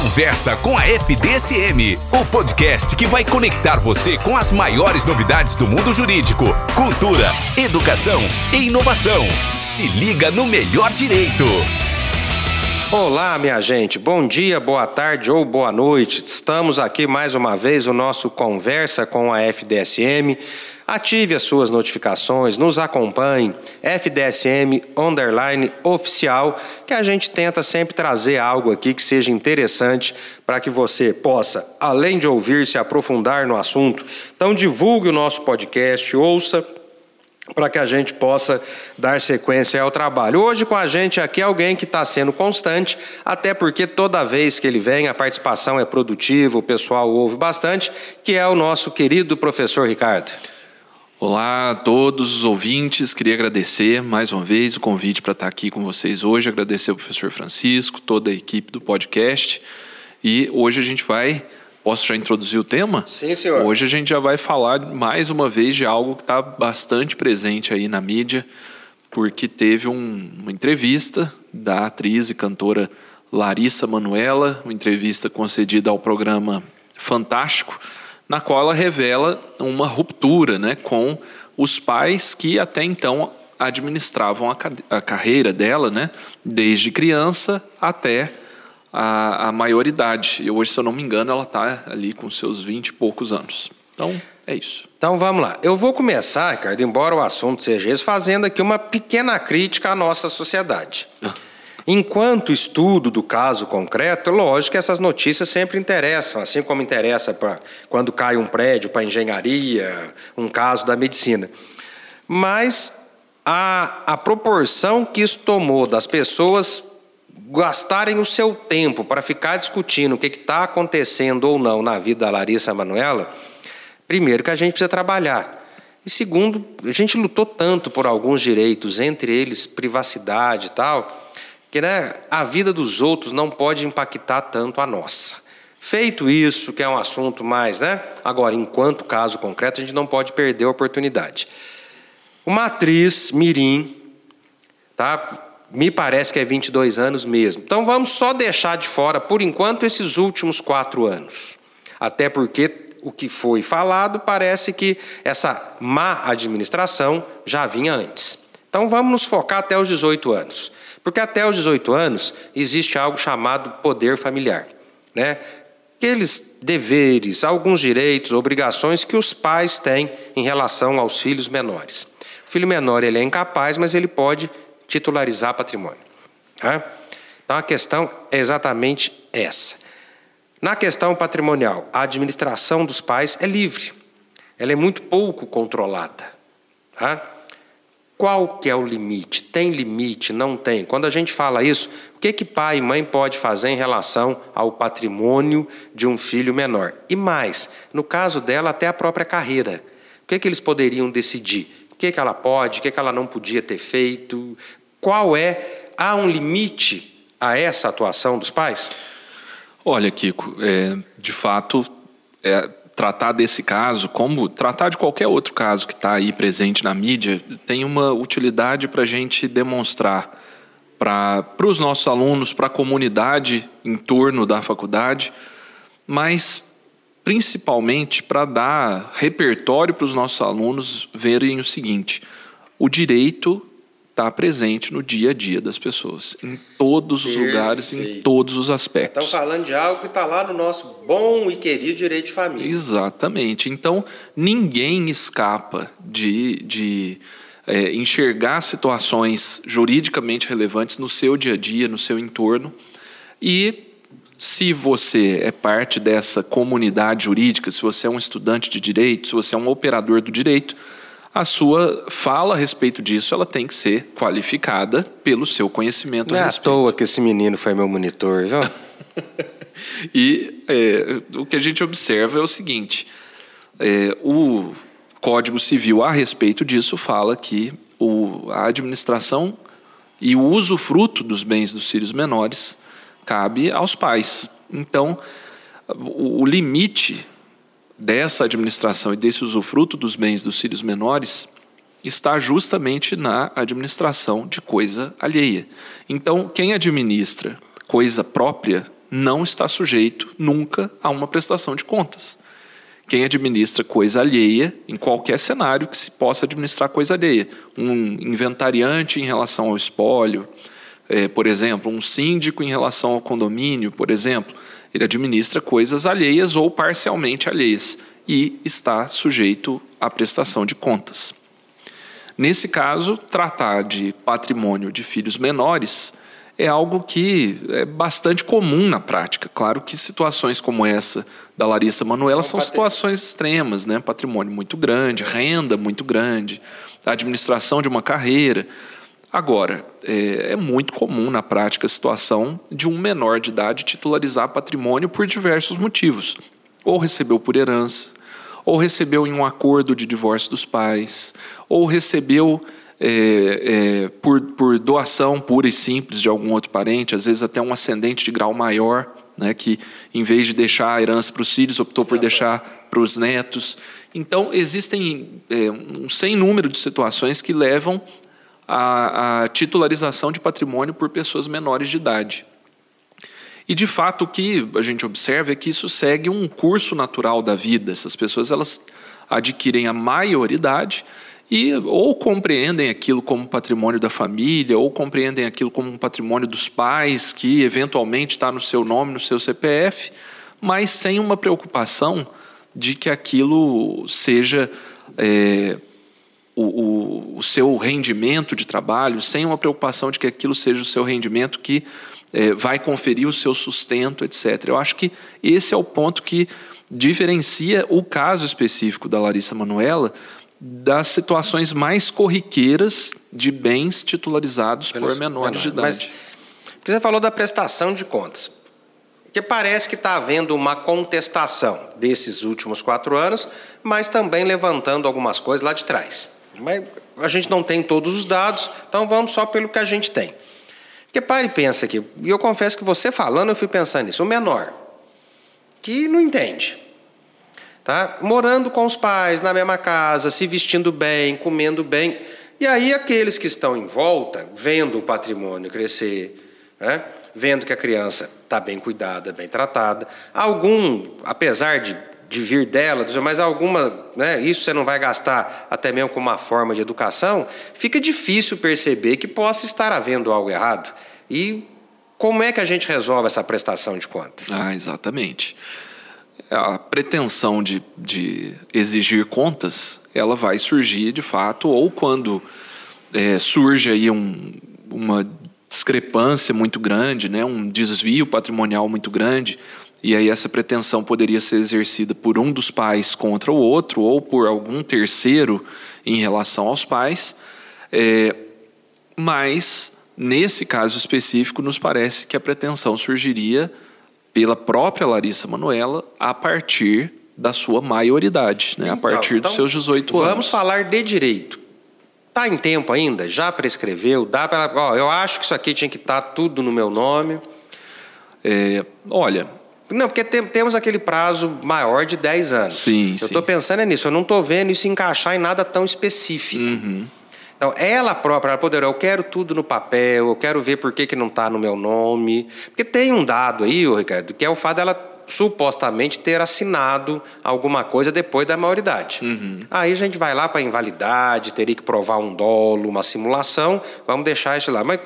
Conversa com a FDSM, o podcast que vai conectar você com as maiores novidades do mundo jurídico, cultura, educação e inovação. Se liga no melhor direito. Olá, minha gente. Bom dia, boa tarde ou boa noite. Estamos aqui mais uma vez o nosso Conversa com a FDSM. Ative as suas notificações, nos acompanhe, FDSM Underline Oficial, que a gente tenta sempre trazer algo aqui que seja interessante para que você possa, além de ouvir, se aprofundar no assunto. Então divulgue o nosso podcast, ouça, para que a gente possa dar sequência ao trabalho. Hoje com a gente aqui alguém que está sendo constante, até porque toda vez que ele vem a participação é produtiva, o pessoal ouve bastante, que é o nosso querido professor Ricardo. Olá a todos os ouvintes, queria agradecer mais uma vez o convite para estar aqui com vocês hoje, agradecer ao professor Francisco, toda a equipe do podcast. E hoje a gente vai. Posso já introduzir o tema? Sim, senhor. Hoje a gente já vai falar mais uma vez de algo que está bastante presente aí na mídia, porque teve um, uma entrevista da atriz e cantora Larissa Manuela, uma entrevista concedida ao programa Fantástico na qual ela revela uma ruptura né, com os pais que até então administravam a, a carreira dela, né, desde criança até a, a maioridade. E hoje, se eu não me engano, ela está ali com seus 20 e poucos anos. Então, é isso. Então vamos lá. Eu vou começar, Ricardo, embora o assunto seja esse, fazendo aqui uma pequena crítica à nossa sociedade. Ah. Enquanto estudo do caso concreto, lógico que essas notícias sempre interessam, assim como interessa pra, quando cai um prédio para engenharia, um caso da medicina. Mas a, a proporção que isso tomou das pessoas gastarem o seu tempo para ficar discutindo o que está acontecendo ou não na vida da Larissa Manuela, primeiro que a gente precisa trabalhar. E segundo, a gente lutou tanto por alguns direitos, entre eles privacidade e tal que né, a vida dos outros não pode impactar tanto a nossa. Feito isso, que é um assunto mais, né? Agora, enquanto caso concreto, a gente não pode perder a oportunidade. Uma atriz, Mirim, tá? Me parece que é 22 anos mesmo. Então vamos só deixar de fora, por enquanto, esses últimos quatro anos. Até porque o que foi falado parece que essa má administração já vinha antes. Então vamos nos focar até os 18 anos. Porque até os 18 anos existe algo chamado poder familiar, né? Aqueles deveres, alguns direitos, obrigações que os pais têm em relação aos filhos menores. O filho menor ele é incapaz, mas ele pode titularizar patrimônio. Tá? Então a questão é exatamente essa. Na questão patrimonial, a administração dos pais é livre. Ela é muito pouco controlada. Tá? Qual que é o limite? Tem limite? Não tem? Quando a gente fala isso, o que, que pai e mãe pode fazer em relação ao patrimônio de um filho menor? E mais, no caso dela, até a própria carreira. O que, que eles poderiam decidir? O que, que ela pode, o que, que ela não podia ter feito? Qual é? Há um limite a essa atuação dos pais? Olha, Kiko, é, de fato, é, tratar desse caso, como tratar de qualquer outro caso que está aí presente na mídia, tem uma utilidade para a gente demonstrar para os nossos alunos, para a comunidade em torno da faculdade, mas principalmente para dar repertório para os nossos alunos verem o seguinte: o direito está presente no dia a dia das pessoas, em todos os Perfeito. lugares, em todos os aspectos. Estamos falando de algo que está lá no nosso bom e querido direito de família. Exatamente. Então, ninguém escapa de, de é, enxergar situações juridicamente relevantes no seu dia a dia, no seu entorno. E se você é parte dessa comunidade jurídica, se você é um estudante de direito, se você é um operador do direito, a sua fala a respeito disso ela tem que ser qualificada pelo seu conhecimento. Não é à toa que esse menino foi meu monitor, viu? e é, o que a gente observa é o seguinte: é, o Código Civil a respeito disso fala que o, a administração e o usufruto dos bens dos filhos menores cabe aos pais. Então, o, o limite dessa administração e desse usufruto dos bens dos filhos menores está justamente na administração de coisa alheia. Então, quem administra coisa própria não está sujeito nunca a uma prestação de contas. Quem administra coisa alheia, em qualquer cenário que se possa administrar coisa alheia, um inventariante em relação ao espólio, é, por exemplo, um síndico em relação ao condomínio, por exemplo, ele administra coisas alheias ou parcialmente alheias e está sujeito à prestação de contas. Nesse caso, tratar de patrimônio de filhos menores é algo que é bastante comum na prática. Claro que situações como essa da Larissa Manuela são situações extremas, né? Patrimônio muito grande, renda muito grande, administração de uma carreira. Agora, é, é, muito comum na prática a situação de um menor de idade titularizar patrimônio por diversos motivos. Ou recebeu por herança, ou recebeu em um acordo de divórcio dos pais, ou recebeu é, é, por, por doação pura e simples de algum outro parente, às vezes até um ascendente de grau maior, né, que em vez de deixar a herança para os filhos, optou por deixar para os netos. Então, existem é, um sem número de situações que levam a, a titularização de patrimônio por pessoas menores de idade. E de fato o que a gente observa é que isso segue um curso natural da vida. Essas pessoas elas adquirem a maioridade e ou compreendem aquilo como patrimônio da família, ou compreendem aquilo como um patrimônio dos pais, que eventualmente está no seu nome, no seu CPF, mas sem uma preocupação de que aquilo seja é, o, o, o, seu rendimento de trabalho, sem uma preocupação de que aquilo seja o seu rendimento que é, vai conferir o seu sustento, etc. Eu acho que esse é o ponto que diferencia o caso específico da Larissa Manuela das situações mais corriqueiras de bens titularizados por menores de idade. Mas, porque você falou da prestação de contas. Porque parece que está havendo uma contestação desses últimos quatro anos, mas também levantando algumas coisas lá de trás. Mas a gente não tem todos os dados, então vamos só pelo que a gente tem. Porque pare e pensa aqui, e eu confesso que você falando, eu fui pensando nisso. O menor, que não entende, tá? morando com os pais na mesma casa, se vestindo bem, comendo bem. E aí aqueles que estão em volta, vendo o patrimônio crescer, né? vendo que a criança está bem cuidada, bem tratada, algum, apesar de de vir dela, mas alguma, né, isso você não vai gastar até mesmo com uma forma de educação, fica difícil perceber que possa estar havendo algo errado. E como é que a gente resolve essa prestação de contas? Ah, exatamente. A pretensão de, de exigir contas, ela vai surgir de fato, ou quando é, surge aí um, uma discrepância muito grande, né, um desvio patrimonial muito grande, e aí essa pretensão poderia ser exercida por um dos pais contra o outro ou por algum terceiro em relação aos pais. É, mas, nesse caso específico, nos parece que a pretensão surgiria pela própria Larissa Manuela a partir da sua maioridade, né? a então, partir então, dos seus 18 vamos anos. Vamos falar de direito. Está em tempo ainda? Já prescreveu? Dá para. Eu acho que isso aqui tinha que estar tá tudo no meu nome. É, olha, não, porque tem, temos aquele prazo maior de 10 anos. Sim, eu estou pensando nisso, eu não estou vendo isso encaixar em nada tão específico. Uhum. Então, ela própria, ela poderá, eu quero tudo no papel, eu quero ver por que, que não está no meu nome. Porque tem um dado aí, Ricardo, que é o fato dela supostamente ter assinado alguma coisa depois da maioridade. Uhum. Aí a gente vai lá para invalidade, teria que provar um dolo, uma simulação, vamos deixar isso lá. Mas,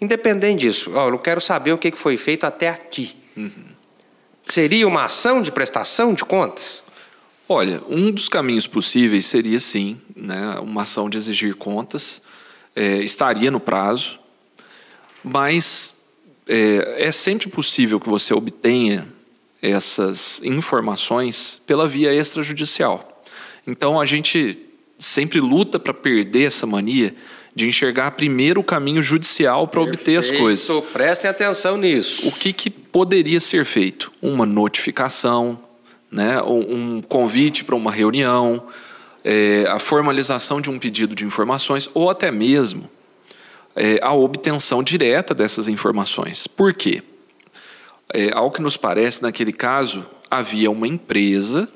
independente disso, ó, eu quero saber o que foi feito até aqui. Uhum. Seria uma ação de prestação de contas? Olha, um dos caminhos possíveis seria sim, né, uma ação de exigir contas, é, estaria no prazo, mas é, é sempre possível que você obtenha essas informações pela via extrajudicial. Então a gente sempre luta para perder essa mania de enxergar primeiro o caminho judicial para obter as coisas. Prestem atenção nisso. O que, que poderia ser feito? Uma notificação, né? um convite para uma reunião, é, a formalização de um pedido de informações ou até mesmo é, a obtenção direta dessas informações. Por quê? É, ao que nos parece, naquele caso, havia uma empresa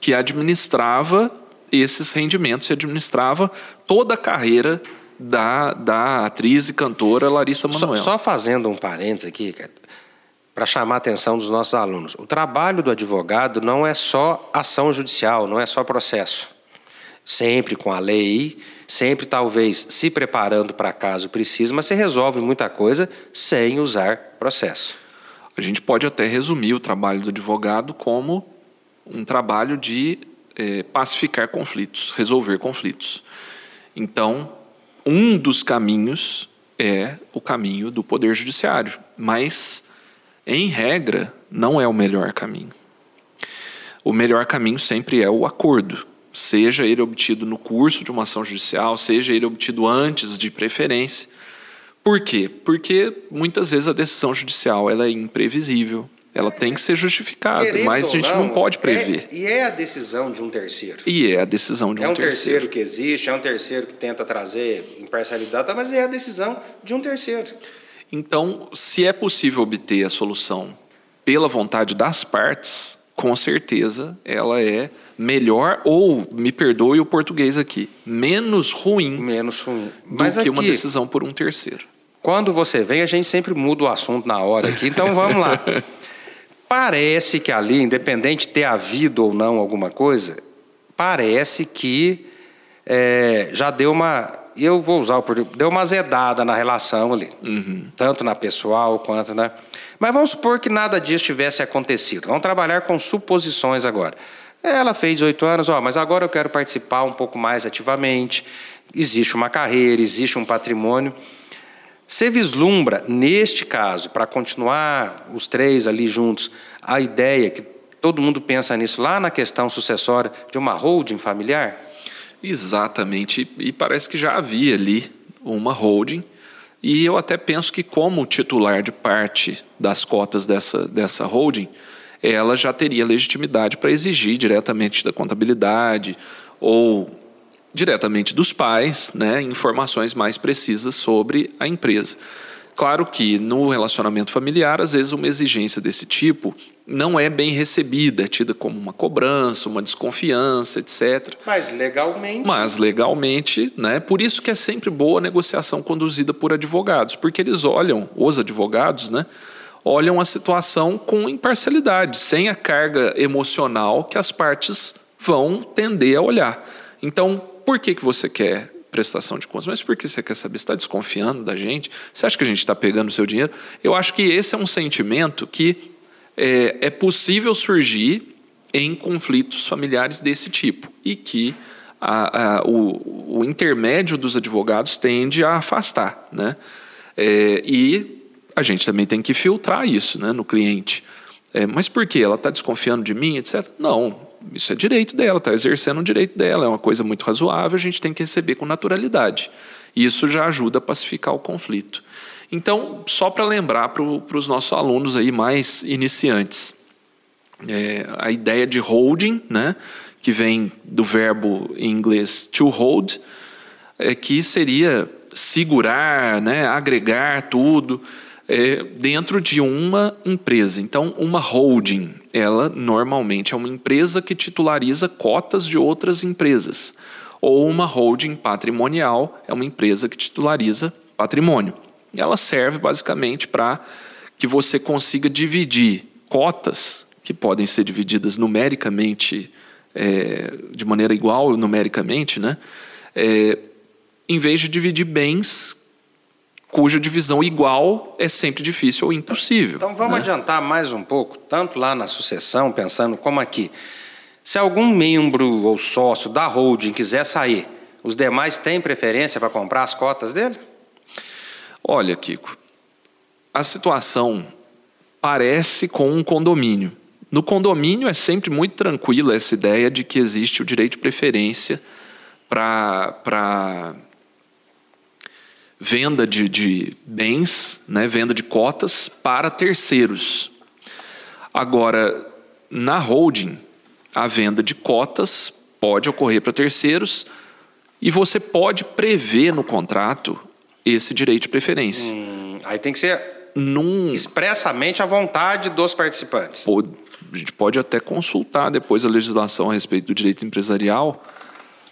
que administrava esses rendimentos, e administrava toda a carreira da, da atriz e cantora Larissa Manoela. Só, só fazendo um parênteses aqui, cara. para chamar a atenção dos nossos alunos. O trabalho do advogado não é só ação judicial, não é só processo. Sempre com a lei, sempre talvez se preparando para caso precise, mas você resolve muita coisa sem usar processo. A gente pode até resumir o trabalho do advogado como um trabalho de é, pacificar conflitos, resolver conflitos. Então, um dos caminhos é o caminho do Poder Judiciário, mas em regra, não é o melhor caminho. O melhor caminho sempre é o acordo, seja ele obtido no curso de uma ação judicial, seja ele obtido antes de preferência. Por quê? Porque muitas vezes a decisão judicial ela é imprevisível, ela tem que ser justificada, Querendo mas a gente não, não pode prever. É, e é a decisão de um terceiro. E é a decisão de um, terceiro. É um terceiro. terceiro que existe, é um terceiro que tenta trazer imparcialidade, mas é a decisão de um terceiro. Então, se é possível obter a solução pela vontade das partes, com certeza ela é melhor ou me perdoe o português aqui, menos ruim, menos ruim. do Mas que aqui, uma decisão por um terceiro. Quando você vem, a gente sempre muda o assunto na hora aqui. Então vamos lá. parece que ali, independente de ter havido ou não alguma coisa, parece que é, já deu uma eu vou usar o português, deu uma azedada na relação ali, uhum. tanto na pessoal quanto na. Mas vamos supor que nada disso tivesse acontecido. Vamos trabalhar com suposições agora. Ela fez 18 anos, ó, mas agora eu quero participar um pouco mais ativamente. Existe uma carreira, existe um patrimônio. Você vislumbra, neste caso, para continuar os três ali juntos, a ideia que todo mundo pensa nisso lá na questão sucessória de uma holding familiar? Exatamente, e parece que já havia ali uma holding, e eu até penso que, como titular de parte das cotas dessa, dessa holding, ela já teria legitimidade para exigir diretamente da contabilidade ou diretamente dos pais né, informações mais precisas sobre a empresa. Claro que no relacionamento familiar, às vezes, uma exigência desse tipo não é bem recebida, é tida como uma cobrança, uma desconfiança, etc. Mas legalmente. Mas legalmente, né? Por isso que é sempre boa a negociação conduzida por advogados, porque eles olham, os advogados, né? Olham a situação com imparcialidade, sem a carga emocional que as partes vão tender a olhar. Então, por que, que você quer prestação de contas. Mas por que você quer saber? Você está desconfiando da gente? Você acha que a gente está pegando o seu dinheiro? Eu acho que esse é um sentimento que é, é possível surgir em conflitos familiares desse tipo e que a, a, o, o, intermédio dos advogados tende a afastar. Né? É, e a gente também tem que filtrar isso né, no cliente. É, mas por quê? Ela está desconfiando de mim, etc. Não, isso é direito dela, está exercendo o direito dela, é uma coisa muito razoável, a gente tem que receber com naturalidade. E isso já ajuda a pacificar o conflito. Então, só para lembrar para os nossos alunos aí mais iniciantes, é, a ideia de holding, né, que vem do verbo em inglês to hold, é que seria segurar, né, agregar tudo é, dentro de uma empresa. Então, uma holding, ela normalmente é uma empresa que titulariza cotas de outras empresas. Ou uma holding patrimonial é uma empresa que titulariza patrimônio. Ela serve basicamente para que você consiga dividir cotas, que podem ser divididas numericamente, é, de maneira igual numericamente, né? É, em vez de dividir bens cuja divisão igual é sempre difícil ou impossível. Então vamos né? adiantar mais um pouco, tanto lá na sucessão, pensando como aqui. Se algum membro ou sócio da holding quiser sair, os demais têm preferência para comprar as cotas dele? Olha, Kiko, a situação parece com um condomínio. No condomínio é sempre muito tranquila essa ideia de que existe o direito de preferência para venda de, de bens, né, venda de cotas para terceiros. Agora, na holding, a venda de cotas pode ocorrer para terceiros e você pode prever no contrato esse direito de preferência. Hum, aí tem que ser Num... expressamente a vontade dos participantes. Pô, a gente pode até consultar depois a legislação a respeito do direito empresarial,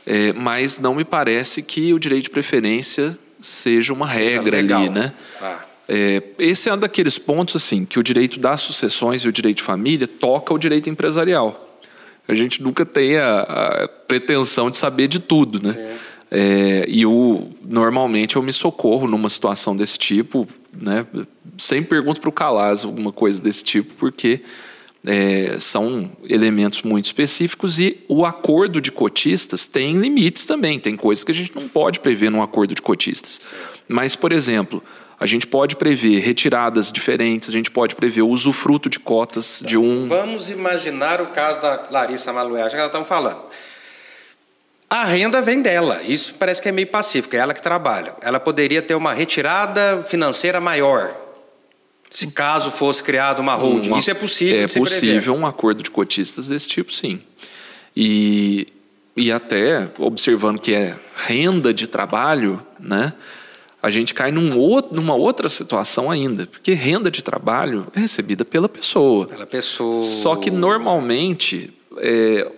é, mas não me parece que o direito de preferência seja uma seja regra legal. ali, né? Ah. É, esse é um daqueles pontos assim que o direito das sucessões e o direito de família toca o direito empresarial. A gente nunca tem a, a pretensão de saber de tudo, né? É, e o, normalmente eu me socorro numa situação desse tipo, né? Sempre pergunto para o Calaz alguma coisa desse tipo, porque é, são elementos muito específicos e o acordo de cotistas tem limites também, tem coisas que a gente não pode prever num acordo de cotistas. Mas, por exemplo, a gente pode prever retiradas diferentes, a gente pode prever o usufruto de cotas de um. Vamos imaginar o caso da Larissa Maluel, que ela estão falando. A renda vem dela, isso parece que é meio pacífico, é ela que trabalha. Ela poderia ter uma retirada financeira maior, se caso fosse criada uma holding. Uma, isso é possível. É possível um acordo de cotistas desse tipo, sim. E, e até observando que é renda de trabalho, né? A gente cai num outro, numa outra situação ainda, porque renda de trabalho é recebida pela pessoa. Pela pessoa. Só que normalmente é,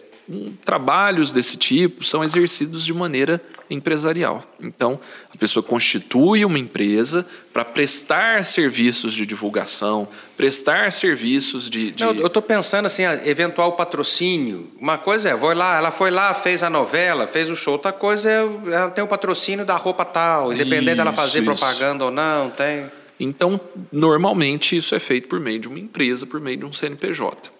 trabalhos desse tipo são exercidos de maneira empresarial. Então, a pessoa constitui uma empresa para prestar serviços de divulgação, prestar serviços de. de... Não, eu estou pensando assim, eventual patrocínio. Uma coisa é, vou lá, ela foi lá, fez a novela, fez o show. Outra coisa é, ela tem o patrocínio da roupa tal, independente isso, dela fazer isso. propaganda ou não, tem. Então, normalmente isso é feito por meio de uma empresa, por meio de um CNPJ.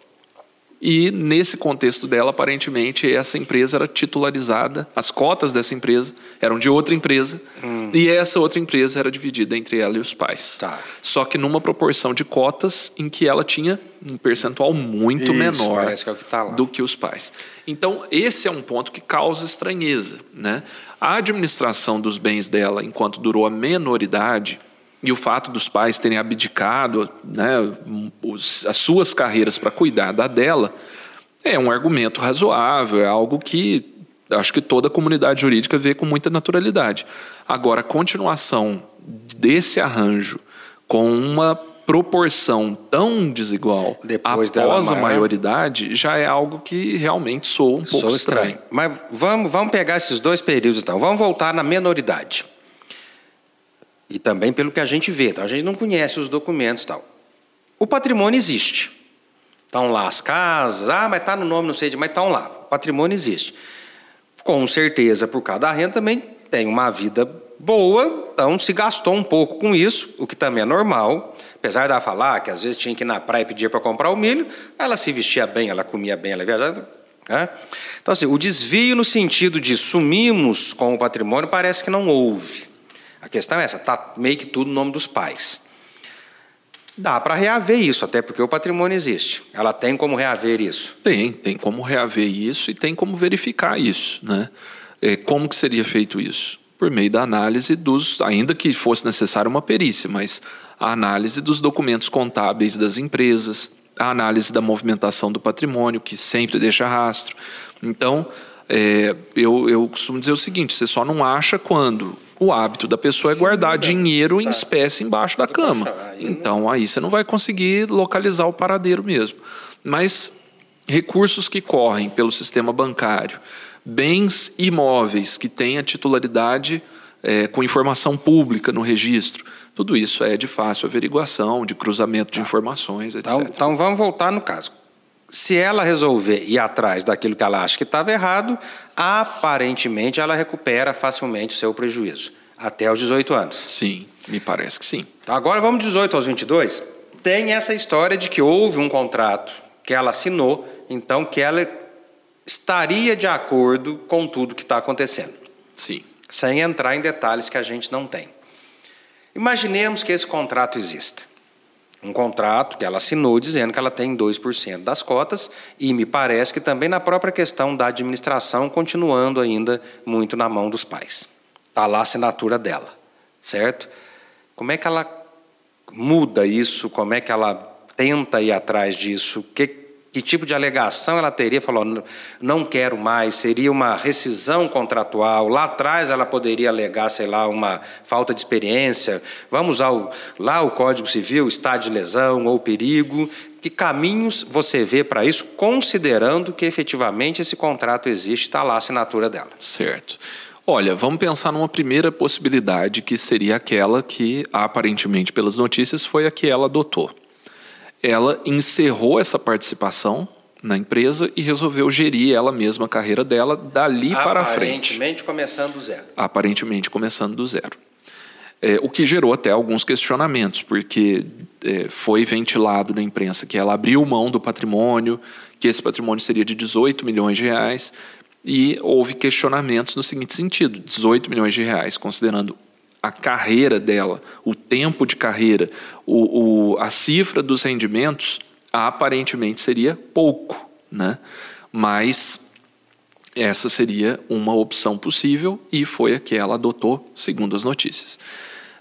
E nesse contexto dela, aparentemente, essa empresa era titularizada, as cotas dessa empresa eram de outra empresa, hum. e essa outra empresa era dividida entre ela e os pais. Tá. Só que numa proporção de cotas em que ela tinha um percentual muito Isso, menor que é que tá do que os pais. Então, esse é um ponto que causa estranheza. Né? A administração dos bens dela, enquanto durou a menoridade, e o fato dos pais terem abdicado né, os, as suas carreiras para cuidar da dela é um argumento razoável, é algo que acho que toda a comunidade jurídica vê com muita naturalidade. Agora, a continuação desse arranjo com uma proporção tão desigual Depois após a maioridade já é algo que realmente soa um pouco estranho. estranho. Mas vamos, vamos pegar esses dois períodos então. Vamos voltar na menoridade. E também pelo que a gente vê. Então, a gente não conhece os documentos tal. O patrimônio existe. Estão lá as casas, ah, mas está no nome, não sei de, mas estão lá. O patrimônio existe. Com certeza, por cada renda também tem uma vida boa, então se gastou um pouco com isso, o que também é normal. Apesar de ela falar que às vezes tinha que ir na praia e pedir para comprar o milho, ela se vestia bem, ela comia bem, ela viajava. Né? Então, assim, o desvio no sentido de sumimos com o patrimônio parece que não houve. A questão é essa, está meio que tudo no nome dos pais. Dá para reaver isso, até porque o patrimônio existe. Ela tem como reaver isso? Tem, tem como reaver isso e tem como verificar isso. Né? É, como que seria feito isso? Por meio da análise dos, ainda que fosse necessária uma perícia, mas a análise dos documentos contábeis das empresas, a análise da movimentação do patrimônio, que sempre deixa rastro. Então, é, eu, eu costumo dizer o seguinte: você só não acha quando o hábito da pessoa é guardar dinheiro em tá. espécie embaixo da cama. Então aí você não vai conseguir localizar o paradeiro mesmo. Mas recursos que correm pelo sistema bancário, bens imóveis que têm a titularidade é, com informação pública no registro, tudo isso é de fácil averiguação, de cruzamento de tá. informações, etc. Então, então vamos voltar no caso. Se ela resolver ir atrás daquilo que ela acha que estava errado, aparentemente ela recupera facilmente o seu prejuízo, até os 18 anos. Sim, me parece que sim. Então, agora vamos de 18 aos 22. Tem essa história de que houve um contrato que ela assinou, então que ela estaria de acordo com tudo que está acontecendo. Sim. Sem entrar em detalhes que a gente não tem. Imaginemos que esse contrato exista um contrato que ela assinou dizendo que ela tem 2% das cotas, e me parece que também na própria questão da administração, continuando ainda muito na mão dos pais. Está lá a assinatura dela, certo? Como é que ela muda isso? Como é que ela tenta ir atrás disso? Que, que tipo de alegação ela teria? Falou, não quero mais, seria uma rescisão contratual. Lá atrás ela poderia alegar, sei lá, uma falta de experiência. Vamos ao lá o Código Civil, estado de lesão ou perigo. Que caminhos você vê para isso, considerando que efetivamente esse contrato existe, está lá a assinatura dela? Certo. Olha, vamos pensar numa primeira possibilidade que seria aquela que, aparentemente, pelas notícias, foi a que ela adotou. Ela encerrou essa participação na empresa e resolveu gerir ela mesma a carreira dela dali para frente. Aparentemente começando do zero. Aparentemente começando do zero. É, o que gerou até alguns questionamentos, porque é, foi ventilado na imprensa que ela abriu mão do patrimônio, que esse patrimônio seria de 18 milhões de reais, e houve questionamentos no seguinte sentido: 18 milhões de reais, considerando a carreira dela, o tempo de carreira, o, o, a cifra dos rendimentos, aparentemente seria pouco, né? Mas essa seria uma opção possível e foi a que ela adotou, segundo as notícias.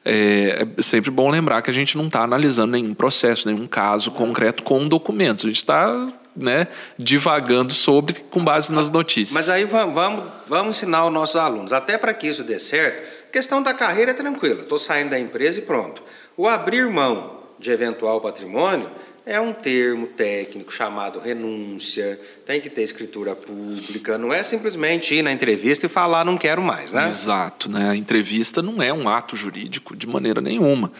É, é sempre bom lembrar que a gente não está analisando nenhum processo, nenhum caso concreto com documentos. A gente está né, divagando sobre com base nas notícias. Mas aí vamos, vamos, ensinar os nossos alunos, até para que isso dê certo, questão da carreira é tranquila. Estou saindo da empresa e pronto. O abrir mão de eventual patrimônio é um termo técnico chamado renúncia, tem que ter escritura pública, não é simplesmente ir na entrevista e falar não quero mais, né? Exato, né? A entrevista não é um ato jurídico de maneira nenhuma,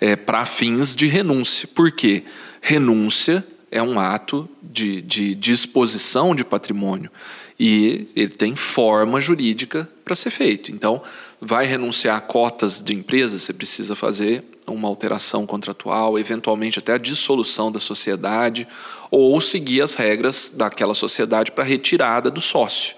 é para fins de renúncia. Por quê? Renúncia é um ato de, de disposição de patrimônio e ele tem forma jurídica para ser feito. Então, vai renunciar a cotas de empresa, você precisa fazer uma alteração contratual, eventualmente até a dissolução da sociedade, ou seguir as regras daquela sociedade para retirada do sócio.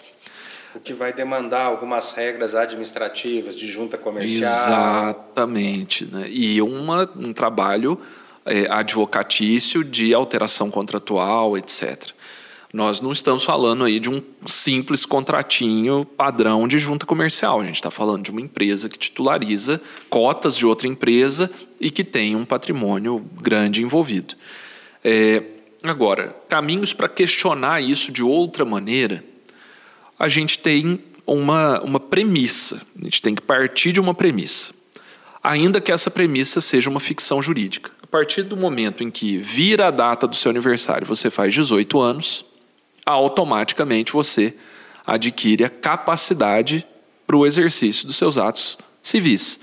O que vai demandar algumas regras administrativas de junta comercial. Exatamente. Né? E uma, um trabalho é, advocatício de alteração contratual, etc. Nós não estamos falando aí de um simples contratinho padrão de junta comercial. A gente está falando de uma empresa que titulariza cotas de outra empresa e que tem um patrimônio grande envolvido. É, agora, caminhos para questionar isso de outra maneira, a gente tem uma, uma premissa. A gente tem que partir de uma premissa. Ainda que essa premissa seja uma ficção jurídica. A partir do momento em que vira a data do seu aniversário, você faz 18 anos, automaticamente você adquire a capacidade para o exercício dos seus atos civis.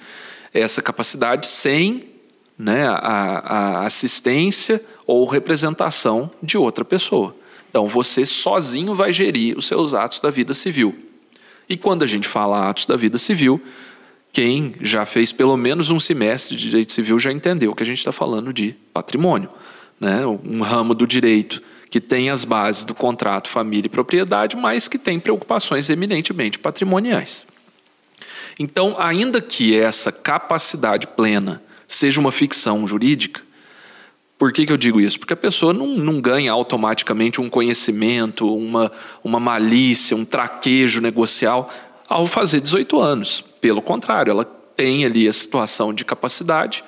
Essa capacidade sem né, a, a assistência ou representação de outra pessoa. Então você sozinho vai gerir os seus atos da vida civil. E quando a gente fala atos da vida civil, quem já fez pelo menos um semestre de direito civil já entendeu que a gente está falando de patrimônio, né? um ramo do direito que tem as bases do contrato família e propriedade, mas que tem preocupações eminentemente patrimoniais. Então, ainda que essa capacidade plena seja uma ficção jurídica, por que, que eu digo isso? Porque a pessoa não, não ganha automaticamente um conhecimento, uma, uma malícia, um traquejo negocial ao fazer 18 anos. Pelo contrário, ela tem ali a situação de capacidade,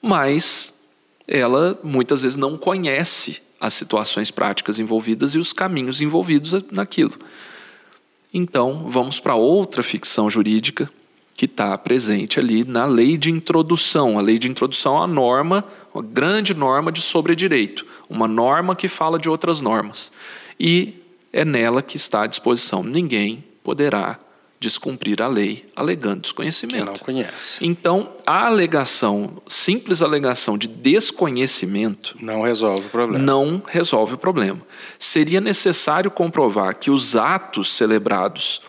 mas ela muitas vezes não conhece as situações práticas envolvidas e os caminhos envolvidos naquilo. Então, vamos para outra ficção jurídica que está presente ali na lei de introdução. A lei de introdução é uma norma, uma grande norma de sobredireito, uma norma que fala de outras normas. E é nela que está à disposição. Ninguém poderá descumprir a lei alegando desconhecimento. Quem não conhece. Então, a alegação, simples alegação de desconhecimento não resolve o problema. Não resolve o problema. Seria necessário comprovar que os atos celebrados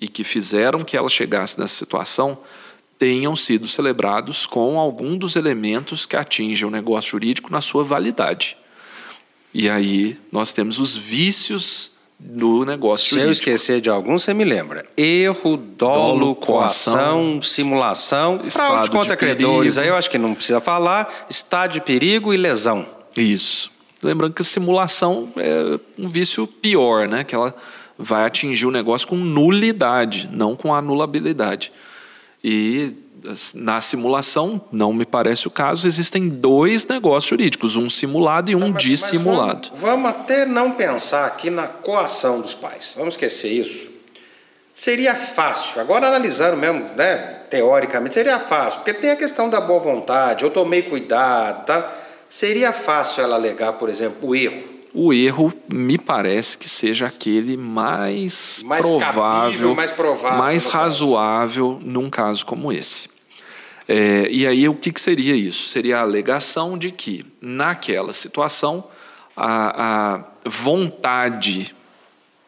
e que fizeram que ela chegasse nessa situação tenham sido celebrados com algum dos elementos que atingem o negócio jurídico na sua validade. E aí nós temos os vícios do negócio Se jurídico. eu esquecer de algum, você me lembra. Erro, dolo, dolo coação, simulação, fraude contra credores. Aí eu acho que não precisa falar. Estado de perigo e lesão. Isso. Lembrando que a simulação é um vício pior, né? Que ela vai atingir o negócio com nulidade, não com anulabilidade. E na simulação, não me parece o caso, existem dois negócios jurídicos, um simulado e um mas, dissimulado. Mas vamos, vamos até não pensar aqui na coação dos pais. Vamos esquecer isso. Seria fácil, agora analisando mesmo, né, teoricamente, seria fácil, porque tem a questão da boa vontade, eu tomei cuidado, tá? Seria fácil ela alegar, por exemplo, o erro. o erro me parece que seja aquele mais, Mais provável, cabível, mais provável, mais no caso. razoável num caso como esse. É, e aí o que, que seria isso? Seria a alegação de que naquela situação a, a vontade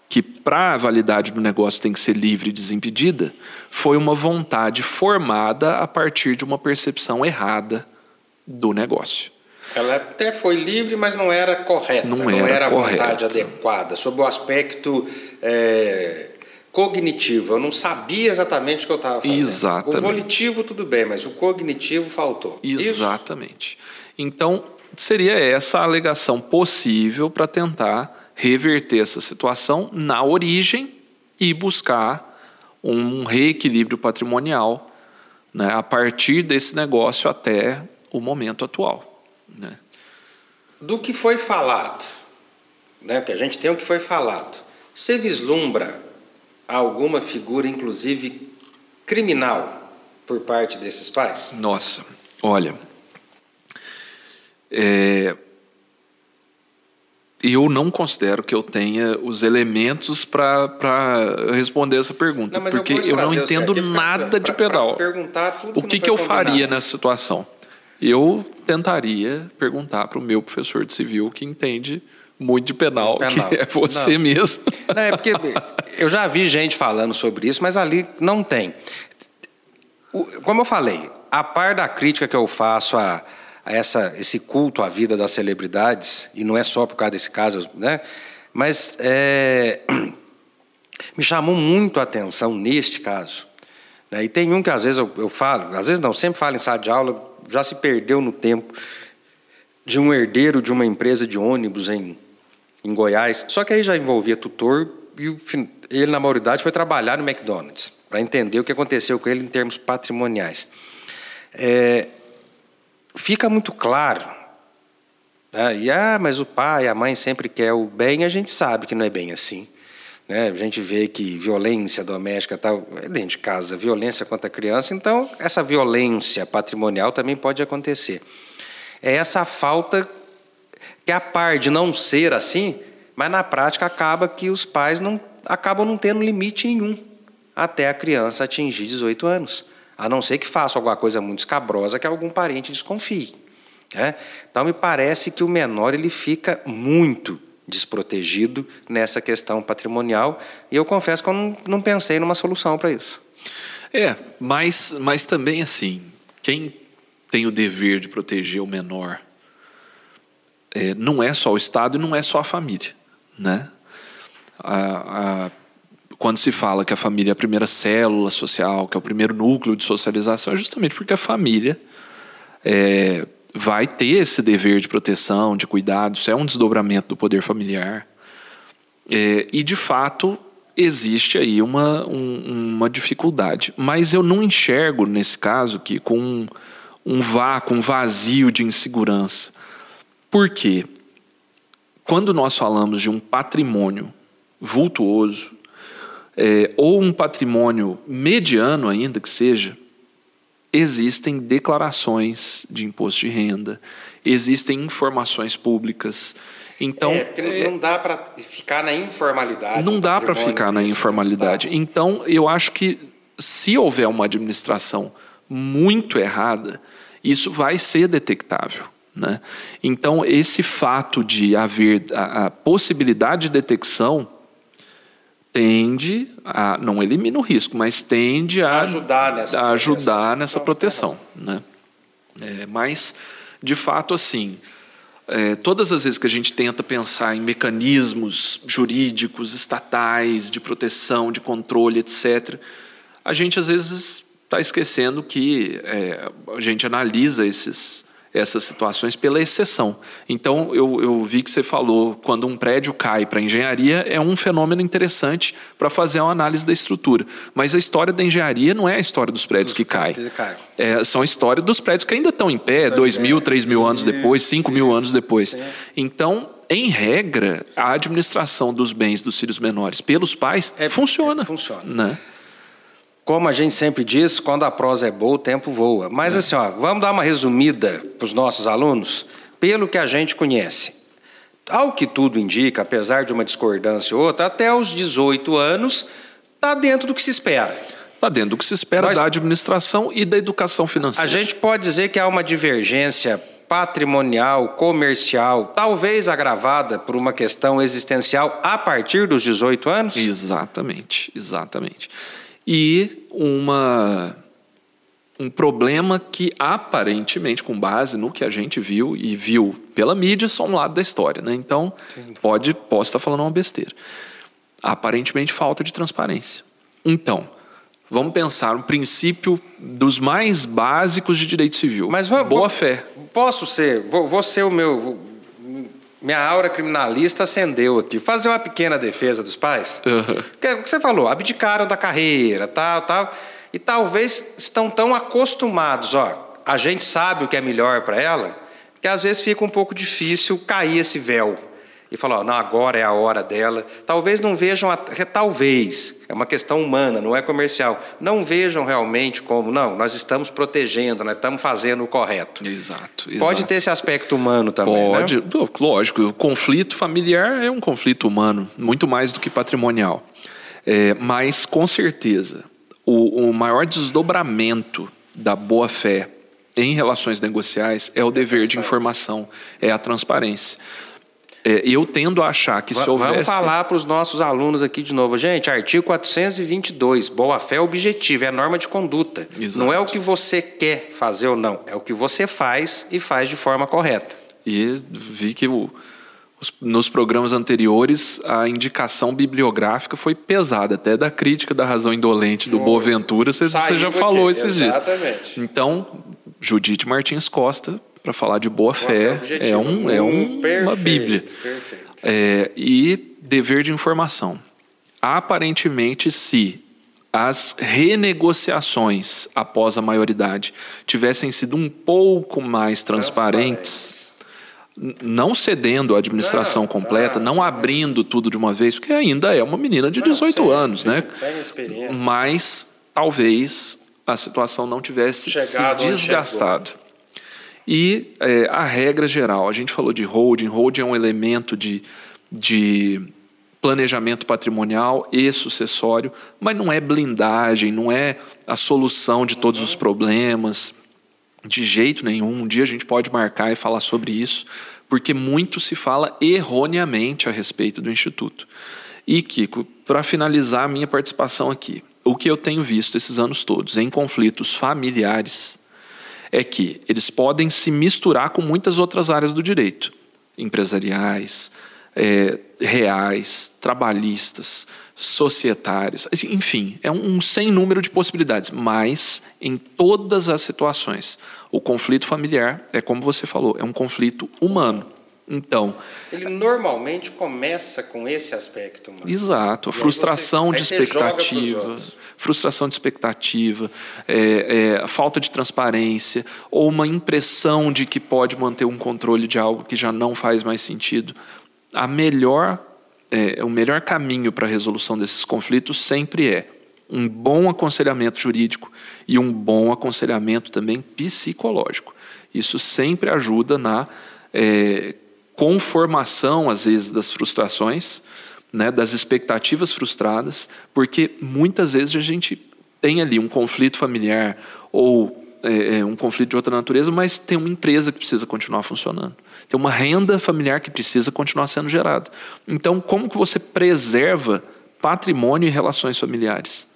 que para a validade do negócio tem que ser livre e desimpedida, foi uma vontade formada a partir de uma percepção errada do negócio. Ela até foi livre, mas não era correta. Não era a vontade correta. adequada. Sob o aspecto é, cognitivo. Eu não sabia exatamente o que eu estava fazendo. Exatamente. O volitivo, tudo bem, mas o cognitivo faltou. Isso? Exatamente. Então, seria essa a alegação possível para tentar reverter essa situação na origem e buscar um reequilíbrio patrimonial né, a partir desse negócio até o momento atual. Né? Do que foi falado, né? Porque a gente tem o que foi falado. Você vislumbra alguma figura, inclusive criminal, por parte desses pais? Nossa, olha, é, eu não considero que eu tenha os elementos para responder essa pergunta, Não, eu porque vou eu, não entendo pra- nada de pra- pra pedal. perguntar O que que, eu faria combinado. nessa situação? Eu tentaria perguntar para o meu professor de civil que entende muito de penal, Penal. que é você Não. mesmo. Não, é porque eu já vi gente falando sobre isso, mas ali não tem. Como eu falei, a par da crítica que eu faço a, a essa, esse culto à vida das celebridades, e não é só por causa desse caso, né? mas é, me chamou muito a atenção neste caso. né? E tem um que às vezes eu, eu falo, às vezes não, sempre falo em sala de aula, já se perdeu no tempo, de um herdeiro de uma empresa de ônibus em, em Goiás. Só que aí já envolvia tutor e ele, na maioridade, foi trabalhar no McDonald's para entender o que aconteceu com ele em termos patrimoniais. É, fica muito claro. né? E, ah, mas o pai, a mãe sempre quer o bem, a gente sabe que não é bem assim. Né? A gente vê que violência doméstica tal, é dentro de casa, violência contra a criança, então essa violência patrimonial também pode acontecer. É essa falta que a par de não ser assim, mas na prática acaba que os pais não acabam não tendo limite nenhum até a criança atingir 18 anos, a não ser que faça alguma coisa muito escabrosa que algum parente desconfie. né? Então me parece que o menor ele fica muito desprotegido nessa questão patrimonial e eu confesso que eu não, não pensei numa solução para isso. É, mas, mas também assim, quem tem o dever de proteger o menor é, não é só o Estado e não é só a família, né? A- a- quando se fala que a família é a primeira célula social, que é o primeiro núcleo de socialização, é justamente porque a família é, vai ter esse dever de proteção, de cuidado, isso é um desdobramento do poder familiar. É, e, de fato, existe aí uma, um- uma dificuldade. Mas eu não enxergo, nesse caso, que com um, um vácuo, um vazio de insegurança. Por quê? Quando nós falamos de um patrimônio vultuoso, é, ou um patrimônio mediano, ainda que seja, existem declarações de imposto de renda, existem informações públicas. Então, é, porque não- não dá para ficar na informalidade. não dá para ficar na desse, informalidade. dá. Então, eu acho que se houver uma administração muito errada, isso vai ser detectável. Né? Então, esse fato de haver a, a possibilidade de detecção tende a não elimina o risco, mas tende a Ajudar nessa a ajudar proteção. nessa proteção, né? É, mas de fato assim, é, todas as vezes que a gente tenta pensar em mecanismos jurídicos, estatais, de proteção, de controle, etc., a gente às vezes está esquecendo que é, a gente analisa esses, essas situações pela exceção. Então, eu, eu vi que você falou, quando um prédio cai para engenharia, é um fenômeno interessante para fazer uma análise da estrutura. Mas a história da engenharia não é a história dos prédios que caem. caem. É, são a história dos prédios que ainda estão em pé, dois mil, três mil anos depois, cinco mil anos depois. Então, em regra, a administração dos bens dos filhos menores pelos pais É, funciona. é, funciona. Né? Como a gente sempre diz, quando a prosa é boa, o tempo voa. Mas assim, ó, vamos dar uma resumida para os nossos alunos, pelo que a gente conhece. ao que tudo indica, apesar de uma discordância ou outra, até os 18 anos está dentro do que se espera. Está dentro do que se espera Nós, da administração e da educação financeira. A gente pode dizer que há uma divergência patrimonial, comercial, talvez agravada por uma questão existencial a partir dos 18 anos? Exatamente, exatamente. E uma um problema que aparentemente, com base no que a gente viu e viu pela mídia, só um lado da história, né? Então, Sim. pode posso estar falando uma besteira. Aparentemente falta de transparência. Então, vamos pensar um princípio dos mais básicos de direito civil. Mas vamos, boa fé. Posso ser, vou, vou ser o meu vou, minha aura criminalista acendeu aqui. Fazer uma pequena defesa dos pais. Uhum. O que você falou, abdicaram da carreira, tal, tal e talvez estão tão acostumados, ó, a gente sabe o que é melhor para ela, que às vezes fica um pouco difícil cair esse véu e falar, ó, não, agora é a hora dela. Talvez não vejam, a, talvez, é uma questão humana, não é comercial. Não vejam realmente como, não, nós estamos protegendo, nós estamos fazendo o correto. Exato. exato. Pode ter esse aspecto humano também. Pode, né? lógico. O conflito familiar é um conflito humano, muito mais do que patrimonial. É, mas, com certeza, o, o maior desdobramento da boa-fé em relações negociais é o dever de informação, é a transparência. É, eu tendo a achar que se houvesse... Vamos falar para os nossos alunos aqui de novo. Gente, artigo 422, boa-fé objetiva, é a norma de conduta. Exato. Não é o que você quer fazer ou não, é o que você faz e faz de forma correta. E vi que o nos programas anteriores, a indicação bibliográfica foi pesada, até da crítica da razão indolente do Boaventura, você, você já falou esses Exatamente. dias. Então, Judite Martins Costa, para falar de boa, boa fé, é, um, é um, perfeito, uma Bíblia. Perfeito. É, e dever de informação. Aparentemente, se as renegociações após a maioridade tivessem sido um pouco mais transparentes não cedendo a administração não, completa, não abrindo tudo de uma vez, porque ainda é uma menina de 18 não, anos, né? Mas talvez a situação não tivesse Chegado se desgastado. E é, a regra geral, a gente falou de holding, holding é um elemento de, de planejamento patrimonial e sucessório, mas não é blindagem, não é a solução de todos os problemas. De jeito nenhum. Um dia a gente pode marcar e falar sobre isso, porque muito se fala erroneamente a respeito do Instituto. E, Kiko, para finalizar a minha participação aqui, o que eu tenho visto esses anos todos em conflitos familiares é que eles podem se misturar com muitas outras áreas do direito, empresariais, é, reais, trabalhistas, societárias, enfim, é um sem número de possibilidades, mas em todas as situações, o conflito familiar é como você falou, é um conflito humano. Então, ele normalmente começa com esse aspecto. Mano. Exato, a frustração você, de expectativa, frustração de expectativa, é, é, a falta de transparência ou uma impressão de que pode manter um controle de algo que já não faz mais sentido. A melhor é, o melhor caminho para a resolução desses conflitos sempre é um bom aconselhamento jurídico e um bom aconselhamento também psicológico. Isso sempre ajuda na é, conformação, às vezes, das frustrações, né, das expectativas frustradas, porque muitas vezes a gente tem ali um conflito familiar ou é, é um conflito de outra natureza, mas tem uma empresa que precisa continuar funcionando tem uma renda familiar que precisa continuar sendo gerada. Então, como que você preserva patrimônio e relações familiares?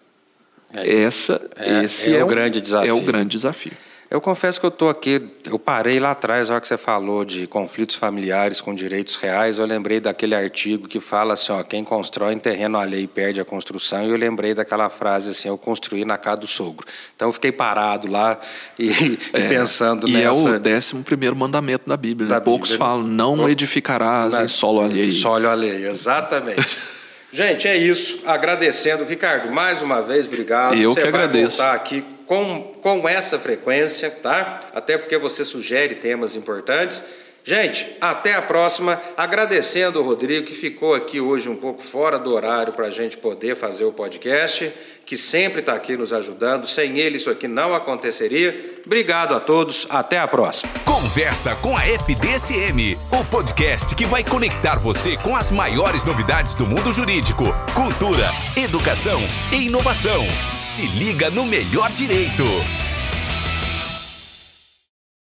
É, Essa, é, esse é, é o grande desafio. É o grande desafio. Eu confesso que eu estou aqui, eu parei lá atrás, na hora que você falou de conflitos familiares com direitos reais, eu lembrei daquele artigo que fala assim, ó, quem constrói em terreno alheio perde a construção, e eu lembrei daquela frase assim, eu construí na casa do sogro. Então eu fiquei parado lá e, é, e pensando e nessa... é o décimo primeiro mandamento da Bíblia. Da né? Poucos Bíblia, falam, não edificarás na, em solo alheio. Solo alheio, exatamente. Gente, é isso. Agradecendo. Ricardo, mais uma vez, obrigado. Eu você que agradeço. Vai voltar aqui com, com essa frequência, tá? Até porque você sugere temas importantes. Gente, até a próxima. Agradecendo o Rodrigo, que ficou aqui hoje um pouco fora do horário para a gente poder fazer o podcast, que sempre está aqui nos ajudando. Sem ele, isso aqui não aconteceria. Obrigado a todos. Até a próxima. Conversa com a FDSM, o podcast que vai conectar você com as maiores novidades do mundo jurídico, cultura, educação e inovação. Se liga no melhor direito.